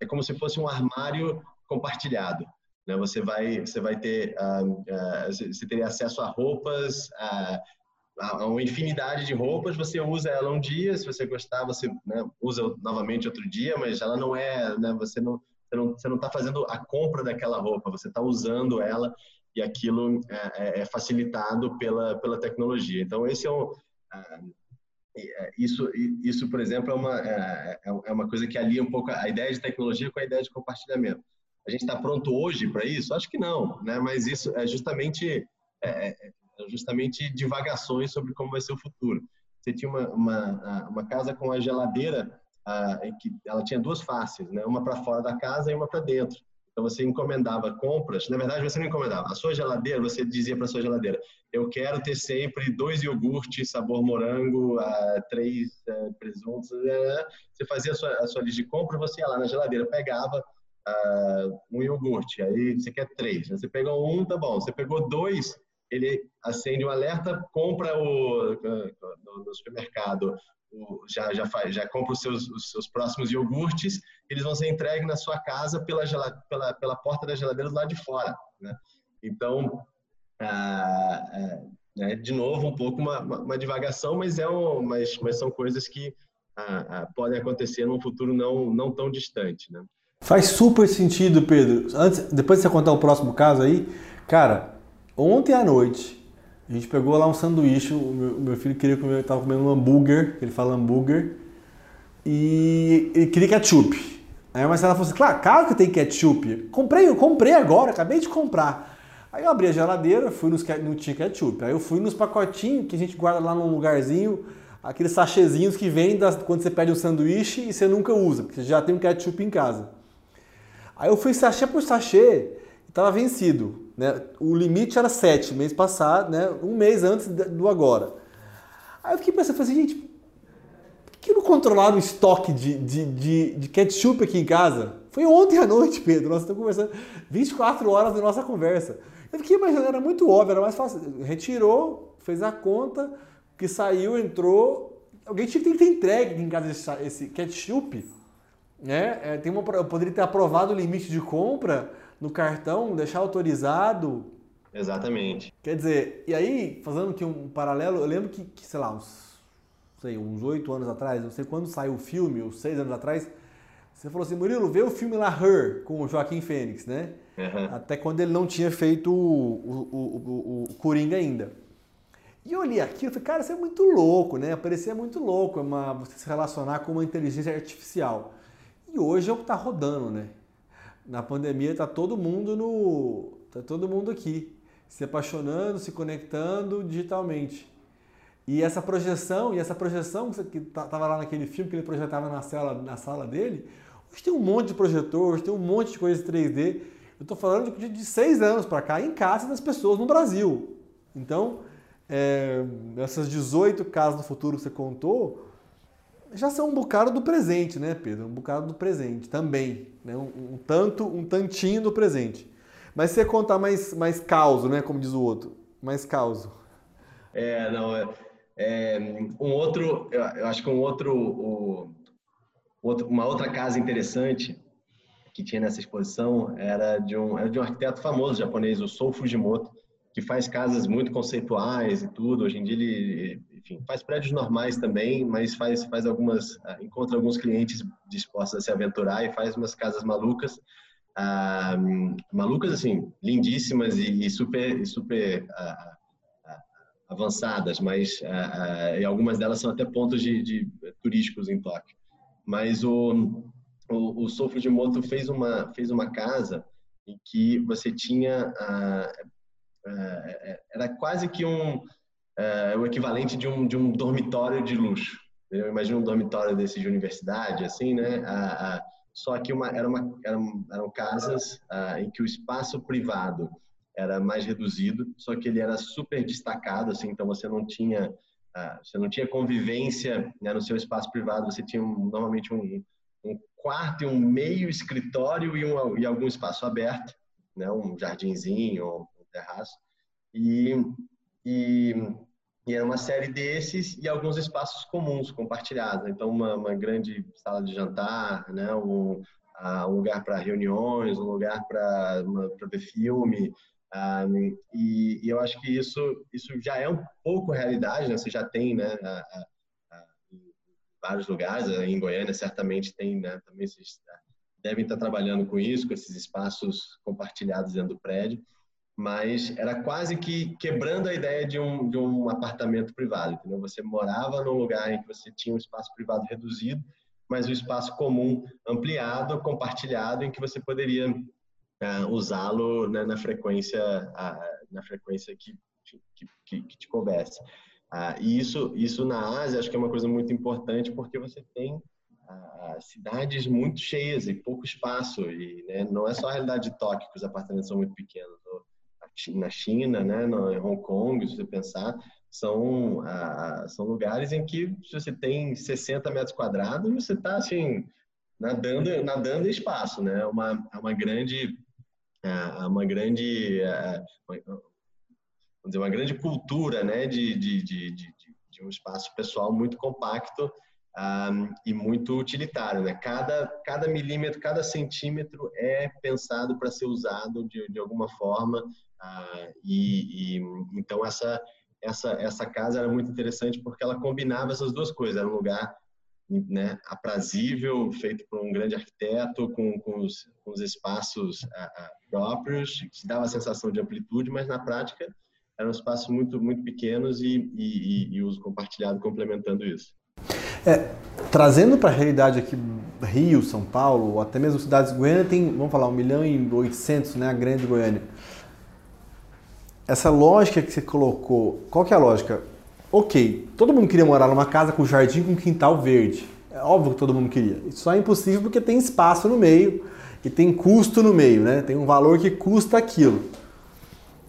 é como se fosse um armário compartilhado. Né? Você vai, você vai ter, ah, ah você teria acesso a roupas, a uma infinidade de roupas, você usa ela um dia, se você gostar, você né, usa novamente outro dia, mas ela não é, né, você não você não está fazendo a compra daquela roupa, você está usando ela e aquilo é, é, é, facilitado pela pela tecnologia. Então esse é um é, isso, isso, por exemplo, é uma, é, é, é uma coisa que alia um pouco a ideia de tecnologia com a ideia de compartilhamento. A gente está pronto hoje para isso? Acho que não, né? mas isso é justamente, é, é, justamente divagações sobre como vai ser o futuro. Você tinha uma, uma, uma casa com a geladeira, a, que ela tinha duas faces, né? uma para fora da casa e uma para dentro. Então você encomendava compras, na verdade você não encomendava. A sua geladeira, você dizia para sua geladeira: eu quero ter sempre dois iogurtes sabor morango, três uh, presuntos. Uh, você fazia a sua, a sua lista de compras, você ia lá na geladeira, pegava uh, um iogurte. Aí você quer três. Né? Você pegou um, tá bom. Você pegou dois, ele acende um alerta, compra o, no, no supermercado já, já, faz, já compra os seus, os seus próximos iogurtes, eles vão ser entregues na sua casa pela, pela, pela porta da geladeira do lado de fora. Né? Então, ah, é, de novo, um pouco uma, uma, divagação, mas, é um, mas, mas são coisas que ah, ah, podem acontecer num futuro não, não tão distante. Né? Faz super sentido, Pedro. Antes, depois de você contar o próximo caso aí, cara, ontem à noite a gente pegou lá um sanduíche, o meu, meu filho queria comer, estava comendo um hambúrguer, ele fala hambúrguer, e ele queria ketchup. Aí a Marcela falou assim, claro, claro que tem ketchup. Comprei, eu comprei agora, acabei de comprar. Aí eu abri a geladeira, fui nos não tinha ketchup. Aí eu fui nos pacotinhos que a gente guarda lá num lugarzinho, aqueles sachêzinhos que das, quando você pede um sanduíche e você nunca usa, porque você já tem um ketchup em casa. Aí eu fui sachê por sachê, estava vencido. Né? O limite era 7 mês passado, né? um mês antes do agora. Aí eu fiquei pensando, falei assim, gente, por que não controlaram o estoque de, de, de, de, ketchup aqui em casa? Foi ontem à noite, Pedro, nós estamos conversando 24 horas da nossa conversa. Eu fiquei imaginando, era muito óbvio, era mais fácil. Retirou, fez a conta, que saiu, entrou. Alguém tinha que ter entregue em casa esse ketchup. Né? É, tem uma, eu poderia ter aprovado o limite de compra no cartão, deixar autorizado. Exatamente. Quer dizer, e aí, fazendo aqui um paralelo, eu lembro que, que sei lá, uns, sei, uns oito anos atrás, não sei quando saiu o filme, ou seis anos atrás, você falou assim, Murilo, vê o filme lá Her, com o Joaquim Fênix, né? Uhum. Até quando ele não tinha feito o, o, o, o Coringa ainda. E eu olhei aquilo e falei, cara, isso é muito louco, né? Parecia muito louco uma, você se relacionar com uma inteligência artificial. E hoje é o que está rodando, né? na pandemia está todo mundo no tá todo mundo aqui se apaixonando, se conectando digitalmente. E essa projeção, e essa projeção que estava lá naquele filme que ele projetava na sala, na sala dele, hoje tem um monte de projetor, hoje tem um monte de coisa 3D. Eu estou falando de, de seis anos para cá, em casa das pessoas no Brasil. Então, é, essas 18 casas do futuro que você contou, já são um bocado do presente, né, Pedro? Um bocado do presente também, né? Um, um tanto, um tantinho do presente. Mas você contar mais, mais causo, né, como diz o outro, mais causo. É, não, é, é um outro, eu acho que um outro, o, outro, uma outra casa interessante que tinha nessa exposição era de um, era de um arquiteto famoso japonês, o Sou Fujimoto, que faz casas muito conceituais e tudo. Hoje em dia ele enfim, faz prédios normais também, mas faz, faz algumas, ah, encontra alguns clientes dispostos a se aventurar e faz umas casas malucas, ah, malucas assim, lindíssimas e, e super, e super ah, avançadas, mas e algumas delas são até pontos de, de turísticos em Tóquio. Mas o, o, o Sou Fujimoto fez uma, fez uma casa em que você tinha era quase que um é, o equivalente de um, de um dormitório de luxo. Eu imagino um dormitório desse de universidade, assim, né? A, a, só que uma, era uma, eram, eram casas a, em que o espaço privado era mais reduzido, só que ele era super destacado, assim, então você não tinha você não tinha convivência né, no seu espaço privado, você tinha um, normalmente um, um quarto e um meio escritório e, um, e algum espaço aberto, né, um jardinzinho, um terraço. E e, e era uma série desses e alguns espaços comuns compartilhados. Então, uma, uma grande sala de jantar, né? um, uh, um lugar para reuniões, um lugar para ver filme. Um, e, e, eu acho que isso, isso já é um pouco realidade, né? Você já tem, né? A, a, a, em vários lugares, em Goiânia certamente tem, né? Também vocês devem estar trabalhando com isso, com esses espaços compartilhados dentro do prédio. Mas era quase que quebrando a ideia de um, de um apartamento privado, entendeu? Você morava num lugar em que você tinha um espaço privado reduzido, mas o um espaço comum ampliado, compartilhado, em que você poderia uh, usá-lo né, na frequência na frequência que, que, que, que te coubesse. Uh, e isso, isso na Ásia acho que é uma coisa muito importante porque você tem cidades muito cheias e pouco espaço e né, não é só a realidade de Tóquio que os apartamentos são muito pequenos na China, né, no Hong Kong, se você pensar, são, ah, são lugares em que você tem 60 metros quadrados e você está assim nadando nadando em espaço, né? É uma é uma grande é uma grande vamos dizer uma grande cultura, né? De, de, de, de, de um espaço pessoal muito compacto um, e muito utilitário, né? Cada cada milímetro, cada centímetro é pensado para ser usado de, de alguma forma uh, e, e então essa essa, essa casa era muito interessante porque ela combinava essas duas coisas. Era um lugar né, aprazível, feito por um grande arquiteto, com, com, os, com os espaços uh, próprios, que dava a sensação de amplitude, mas na prática eram espaços muito, muito pequenos e, e, e uso compartilhado complementando isso. É, trazendo para a realidade aqui, Rio, São Paulo, ou até mesmo cidades Goiânia, tem, vamos falar, 1 milhão e 800, né, a grande Goiânia essa lógica que você colocou, qual que é a lógica? Ok, todo mundo queria morar numa casa com jardim com quintal verde. É óbvio que todo mundo queria. Isso só é impossível porque tem espaço no meio e tem custo no meio, né? Tem um valor que custa aquilo.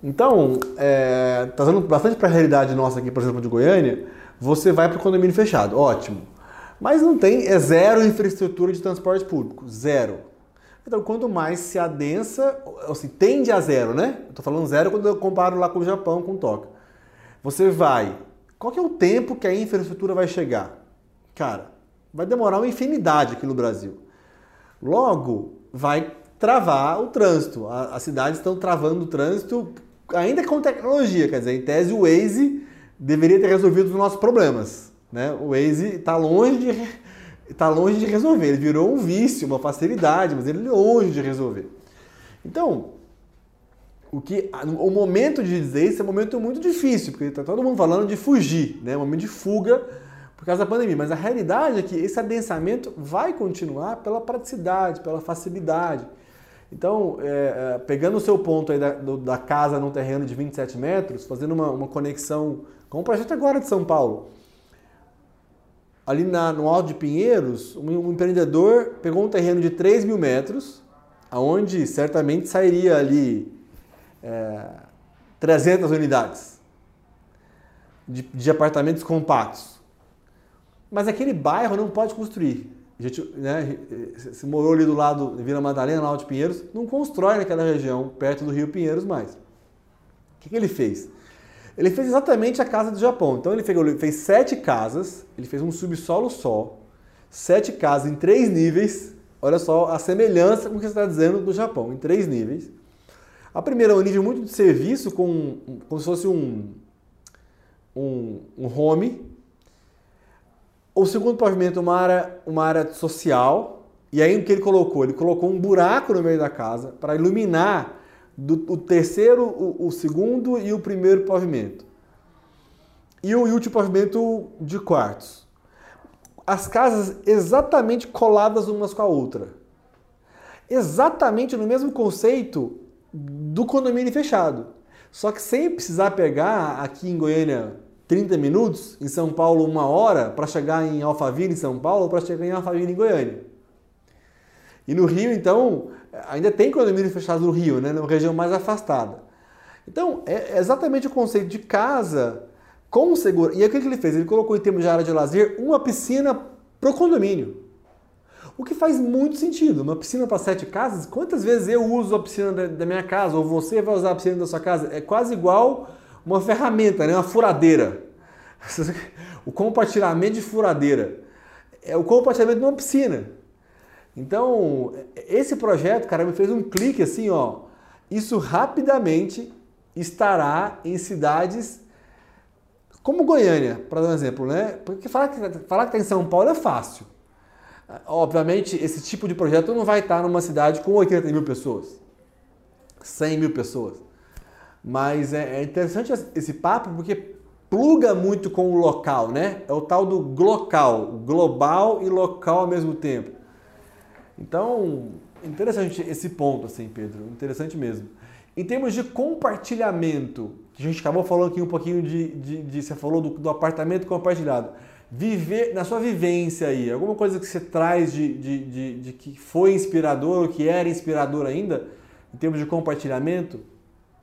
Então, é, trazendo bastante para a realidade nossa aqui, por exemplo, de Goiânia, você vai para o condomínio fechado, ótimo. Mas não tem, é zero infraestrutura de transporte público, zero. Então, quanto mais se adensa, assim, tende a zero, né? Estou falando zero quando eu comparo lá com o Japão, com Tóquio. Você vai. Qual que é o tempo que a infraestrutura vai chegar? Cara, vai demorar uma infinidade aqui no Brasil. Logo, vai travar o trânsito. As cidades estão travando o trânsito, ainda com tecnologia. Quer dizer, em tese, o Waze deveria ter resolvido os nossos problemas. Né? O Waze está longe de está longe de resolver. Ele virou um vício, uma facilidade, mas ele é longe de resolver. Então, o que o momento de dizer isso é um momento muito difícil, porque está todo mundo falando de fugir, né? Um momento de fuga por causa da pandemia. Mas a realidade é que esse adensamento vai continuar pela praticidade, pela facilidade. Então, é, é pegando o seu ponto aí da, do, da casa num terreno de 27 metros, fazendo uma, uma conexão com o projeto agora de São Paulo ali na, no Alto de Pinheiros, um, empreendedor pegou um terreno de 3 mil metros, aonde certamente sairia ali é, 300 unidades de, de, apartamentos compactos. Mas aquele bairro não pode construir. Gente, né, se morou ali do lado de Vila Madalena, no Alto de Pinheiros, não constrói naquela região, perto do Rio Pinheiros mais. O que, que ele fez? Ele fez exatamente a casa do Japão. Então ele fez, fez sete casas, ele fez um subsolo só, sete casas em três níveis. Olha só a semelhança com o que você está dizendo do Japão, em três níveis. A primeira é um nível muito de serviço, com, como se fosse um, um, um home. O segundo pavimento, uma área, uma área social. E aí o que ele colocou? Ele colocou um buraco no meio da casa para iluminar do, o terceiro, o, o, segundo e o primeiro pavimento. E o, último pavimento de quartos. As casas exatamente coladas umas com a outra. Exatamente no mesmo conceito do condomínio fechado. Só que sem precisar pegar aqui em Goiânia 30 minutos, em São Paulo uma hora, para chegar em Alphaville, em São Paulo, para chegar em Alphaville, em Goiânia. E no Rio, então, ainda tem condomínios fechados no Rio, né, numa região mais afastada. Então, é exatamente o conceito de casa com segurança. E aí, o que ele fez? Ele colocou em termos de área de lazer uma piscina para o condomínio. O que faz muito sentido. Uma piscina para sete casas, quantas vezes eu uso a piscina da minha casa, ou você vai usar a piscina da sua casa? É quase igual uma ferramenta, né? uma furadeira. O compartilhamento de furadeira. É o compartilhamento de uma piscina. Então, esse projeto, cara, me fez um clique assim, ó. Isso rapidamente estará em cidades como Goiânia, para dar um exemplo, né? Porque falar que, falar que está em São Paulo é fácil. Obviamente, esse tipo de projeto não vai estar numa cidade com 80 mil pessoas, 100 mil pessoas. Mas é, é interessante esse papo porque pluga muito com o local, né? É o tal do glocal, global e local ao mesmo tempo. Então, interessante esse ponto, assim, Pedro, interessante mesmo. Em termos de compartilhamento, que a gente acabou falando aqui um pouquinho de, de, de você falou do, do, apartamento compartilhado. Viver, na sua vivência aí, alguma coisa que você traz de, de, de, de que foi inspirador, ou que era inspirador ainda, em termos de compartilhamento?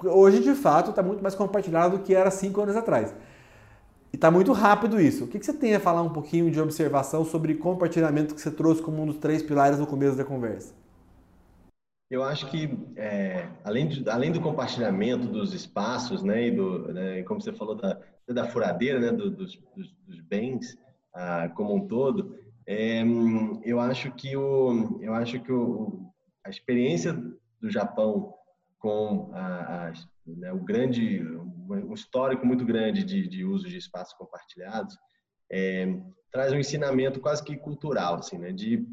Hoje, de fato, está muito mais compartilhado do que era cinco anos atrás. E está muito rápido isso. O que, que você tem a falar um pouquinho de observação sobre compartilhamento que você trouxe como um dos três pilares no começo da conversa? Eu acho que, é, além, de, além do compartilhamento dos espaços, né, e do, né, como você falou da, da furadeira, né, do, dos, dos, dos, bens ah, como um todo, é, eu acho que, o, eu acho que o, a experiência do Japão com a, a, né, o grande, um histórico muito grande de, de uso de espaços compartilhados, é, traz um ensinamento quase que cultural, assim, né, de,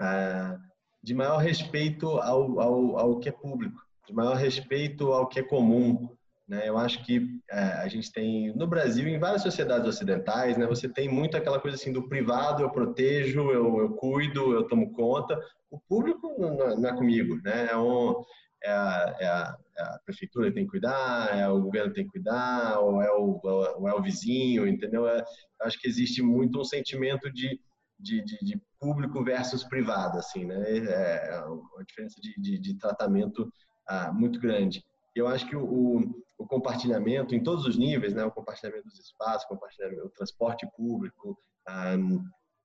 a, de maior respeito ao, ao, ao que é público, de maior respeito ao que é comum. Né? Eu acho que é, a gente tem, no Brasil, em várias sociedades ocidentais, né, você tem muito aquela coisa assim do privado, eu protejo, eu, eu cuido, eu tomo conta. O público não, não é comigo, né? É um, é a, é, a, é a, prefeitura que tem que cuidar, é o governo que tem que cuidar, ou é o, ou é o vizinho, entendeu? É, acho que existe muito um sentimento de, de, de, de público versus privado, assim, né? É, é uma diferença de, de, de tratamento ah, muito grande. Eu acho que o, o, compartilhamento em todos os níveis, né? O compartilhamento dos espaços, o compartilhamento, o transporte público, ah,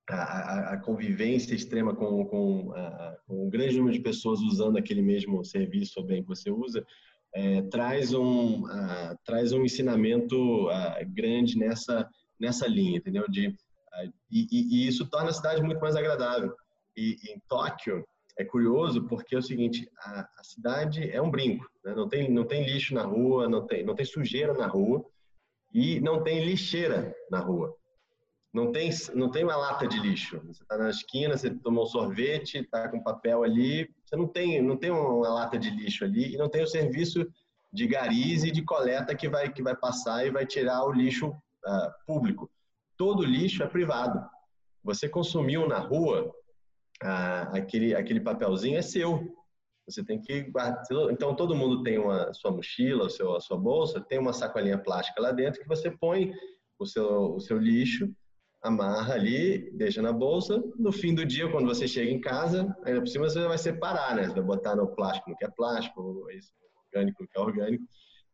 a, a, convivência extrema com, com, a, com, um grande número de pessoas usando aquele mesmo serviço ou bem que você usa, é, traz, um, traz um ensinamento grande nessa, nessa linha, entendeu? De, e, e, isso torna a cidade muito mais agradável. E em Tóquio, é curioso porque é o seguinte, a, a cidade é um brinco, né? não, tem, não tem lixo na rua, não tem, não tem sujeira na rua e não tem lixeira na rua. Não tem, não tem uma lata de lixo. Você está na esquina, você tomou um sorvete, está com papel ali. Você não tem, não tem uma lata de lixo ali e não tem o serviço de garis e de coleta que vai, que vai passar e vai tirar o lixo uh, público. Todo lixo é privado. Você consumiu na rua, uh, aquele, aquele papelzinho é seu. Você tem que guardar. Então, todo mundo tem uma sua mochila, seu, a sua bolsa, tem uma sacolinha plástica lá dentro que você põe o seu, o seu lixo amarra ali, deixa na bolsa. No fim do dia, quando você chega em casa, ainda por cima você vai separar, né? Você vai botar no plástico no que é plástico, isso, orgânico no que é orgânico.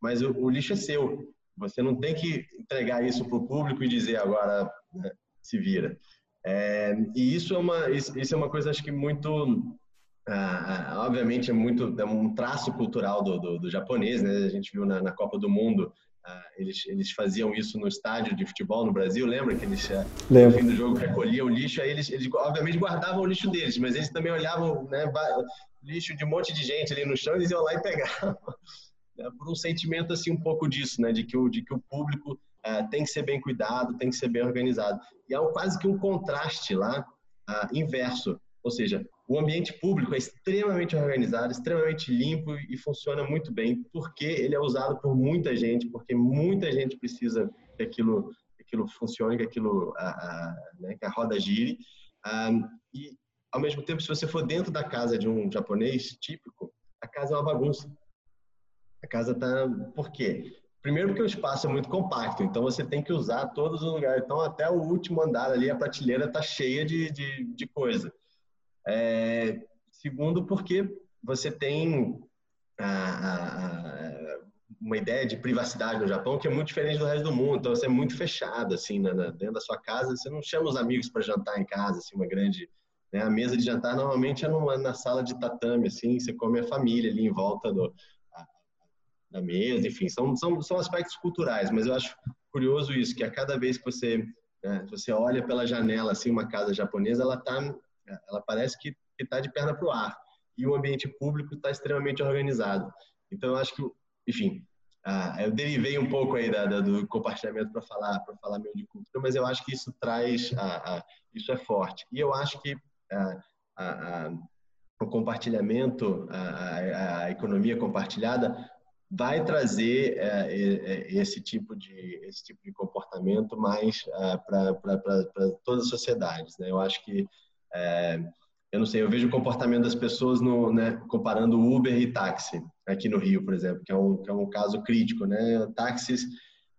Mas o, o, lixo é seu. Você não tem que entregar isso para o público e dizer agora né, se vira. É, e isso é uma isso, isso, é uma coisa acho que muito ah, ah obviamente é muito é um traço cultural do, do, do japonês né a gente viu na, na Copa do Mundo eles, eles faziam isso no estádio de futebol no Brasil, lembra que eles ah, no fim do jogo recolhiam lixo, aí eles, eles obviamente guardavam o lixo deles, mas eles também olhavam né, lixo de um monte de gente ali no chão, eles iam lá e pegavam. Né, por um sentimento assim um pouco disso, né, de que o, de que o público uh, tem que ser bem cuidado, tem que ser bem organizado. E há um, quase que um contraste lá uh, inverso, ou seja, o ambiente público é extremamente organizado, extremamente limpo e funciona muito bem, porque ele é usado por muita gente, porque muita gente precisa que aquilo, que aquilo funcione, que aquilo, a, a, né, que a roda gire. Um, e, ao mesmo tempo, se você for dentro da casa de um japonês típico, a casa é uma bagunça. A casa está... Por quê? Primeiro porque o espaço é muito compacto, então você tem que usar todos os lugares. Então, até o último andar ali, a prateleira está cheia de, de, de coisa. É, segundo, porque você tem a, a, uma ideia de privacidade no Japão que é muito diferente do resto do mundo. Então, você é muito fechado, assim, na, na, dentro da sua casa. Você não chama os amigos para jantar em casa, assim, uma grande... Né? A mesa de jantar, normalmente, é numa, na sala de tatame, assim, você come a família ali em volta do, a, da mesa. Enfim, são, são, são aspectos culturais, mas eu acho curioso isso, que a cada vez que você, né, você olha pela janela, assim, uma casa japonesa, ela está ela parece que está de perna para o ar. E o ambiente público está extremamente organizado. Então, eu acho que, enfim, ah, eu derivei um pouco aí da, da, do compartilhamento para falar para falar meio de cultura, mas eu acho que isso traz, ah, ah, isso é forte. E eu acho que o compartilhamento, a, economia compartilhada vai trazer esse tipo de esse tipo de comportamento mais para todas as sociedades. Né? Eu acho que eu não sei, eu vejo o comportamento das pessoas no, né, comparando Uber e táxi aqui no Rio, por exemplo, que é um, que é um caso crítico, né? Táxis,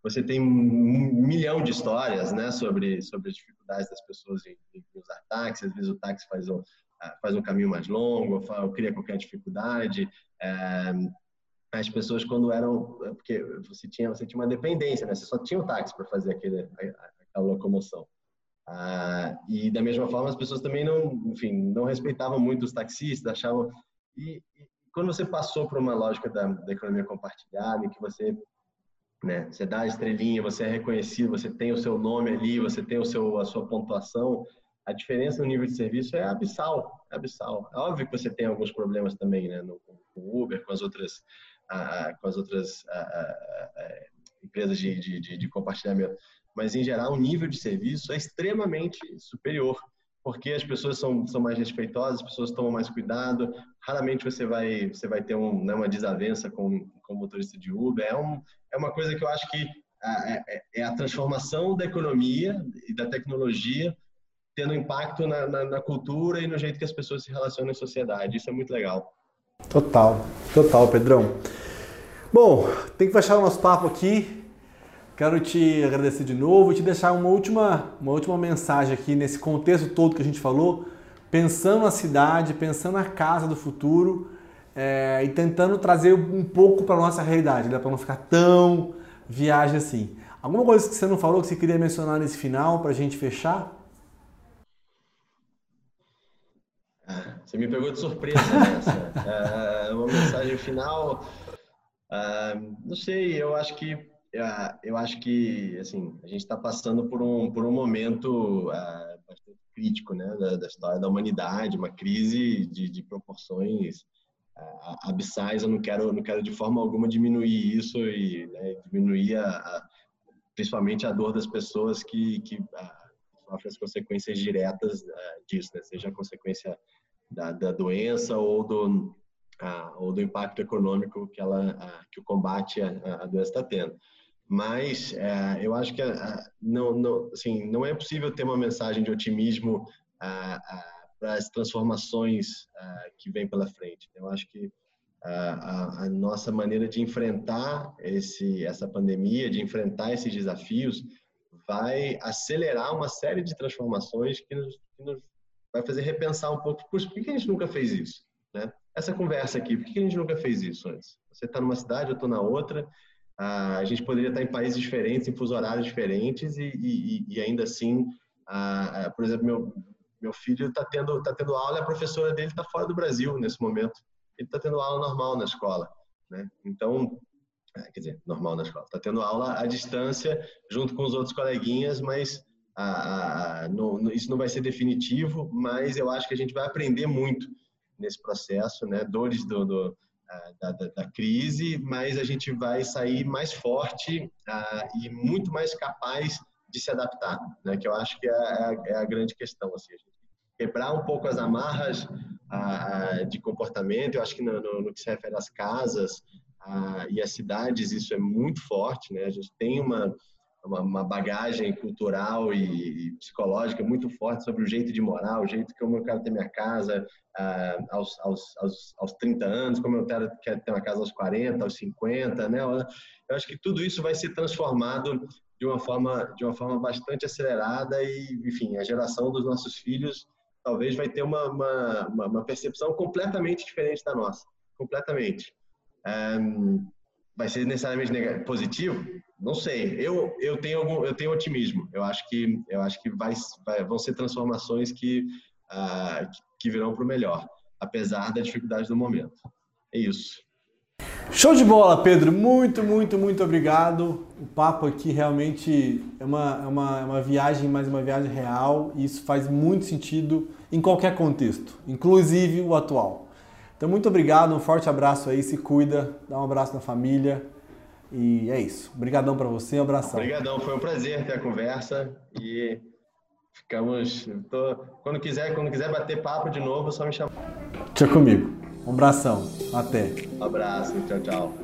você tem um milhão de histórias, né, sobre sobre as dificuldades das pessoas em, em usar táxi. Às vezes o táxi faz um ah, faz um caminho mais longo, ou cria qualquer dificuldade. É, as pessoas quando eram porque você tinha você tinha uma dependência, né? Você só tinha o táxi para fazer aquele aquela locomoção. Ah, e da mesma forma as pessoas também não, enfim, não respeitavam muito os taxistas, achavam e, e quando você passou por uma lógica da, da economia compartilhada, em que você né, você dá a estrelinha, você é reconhecido, você tem o seu nome ali, você tem o seu a sua pontuação, a diferença no nível de serviço é abissal, é abissal. É óbvio que você tem alguns problemas também, né, no, com o Uber, com as outras com as outras empresas de, de, de compartilhamento mas em geral o nível de serviço é extremamente superior, porque as pessoas são, são mais respeitosas, as pessoas tomam mais cuidado, raramente você vai você vai ter um, né, uma desavença com, com o motorista de Uber, é, um, é uma coisa que eu acho que é, é a transformação da economia e da tecnologia tendo impacto na, na, na, cultura e no jeito que as pessoas se relacionam em sociedade. Isso é muito legal. Total, total, Pedrão. Bom, tem que fechar o nosso papo aqui. Quero te agradecer de novo e te deixar uma última, uma última mensagem aqui nesse contexto todo que a gente falou, pensando na cidade, pensando na casa do futuro é, e tentando trazer um pouco para a nossa realidade, né? para não ficar tão viagem assim. Alguma coisa que você não falou que você queria mencionar nesse final para a gente fechar? Você me pegou de surpresa nessa. é, uma mensagem final. Ah, não sei, eu acho que eu acho que assim a gente está passando por um por um momento uh, bastante crítico né da, da, história da humanidade uma crise de, de proporções uh, abissais. Eu não quero não quero de forma alguma diminuir isso e né, diminuir a, a, principalmente a dor das pessoas que que uh, sofrem as consequências diretas disso né seja a consequência da, da doença ou do ou do impacto econômico que ela que o combate à doença está tendo mas é, eu acho que é, não, não, assim, não é possível ter uma mensagem de otimismo para as transformações que vêm pela frente. Eu acho que a, a, nossa maneira de enfrentar esse, essa pandemia, de enfrentar esses desafios, vai acelerar uma série de transformações que nos, que nos vai fazer repensar um pouco, por que a gente nunca fez isso? Né? Essa conversa aqui, por que a gente nunca fez isso antes? Você está numa cidade, eu estou na outra, a gente poderia estar em países diferentes, em fuso horários diferentes e, e, e ainda assim, ah, por exemplo, meu, meu filho está tendo, tá tendo aula a professora dele está fora do Brasil nesse momento. Ele está tendo aula normal na escola. Né? Então, ah, quer dizer, normal na escola. Está tendo aula à distância, junto com os outros coleguinhas, mas ah, não, isso não vai ser definitivo, mas eu acho que a gente vai aprender muito nesse processo, né? Dores do, do da, da, da, crise, mas a gente vai sair mais forte uh, e muito mais capaz de se adaptar, né? Que eu acho que é, é, a, é a grande questão, assim, quebrar um pouco as amarras uh, de comportamento. Eu acho que no, no, no que se refere às casas uh, e às cidades isso é muito forte, né? A gente tem uma uma, uma bagagem cultural e, e, psicológica muito forte sobre o jeito de morar, o jeito como eu quero ter minha casa uh, aos, aos, aos, aos 30 anos, como eu quero, quero ter uma casa aos 40, aos 50, né? Eu acho que tudo isso vai ser transformado de uma forma de uma forma bastante acelerada e, enfim, a geração dos nossos filhos talvez vai ter uma, uma, uma percepção completamente diferente da nossa, completamente. Um, vai ser necessariamente negativo, positivo? Não sei. Eu eu tenho algum, eu tenho otimismo. Eu acho que eu acho que vai, vai vão ser transformações que uh, que virão para o melhor, apesar da dificuldade do momento. É isso. Show de bola, Pedro. Muito, muito, muito obrigado. O papo aqui realmente é uma, é uma, é uma viagem, mas uma viagem real, e isso faz muito sentido em qualquer contexto, inclusive o atual. Então, muito obrigado, um forte abraço aí, se cuida, dá um abraço na família. E é isso. Obrigadão para você, um abração. Obrigadão, foi um prazer ter a conversa e ficamos. Tô, quando quiser, quando quiser bater papo de novo, é só me chamar. Tchau comigo. Um abração. Até. Um abraço, tchau, tchau.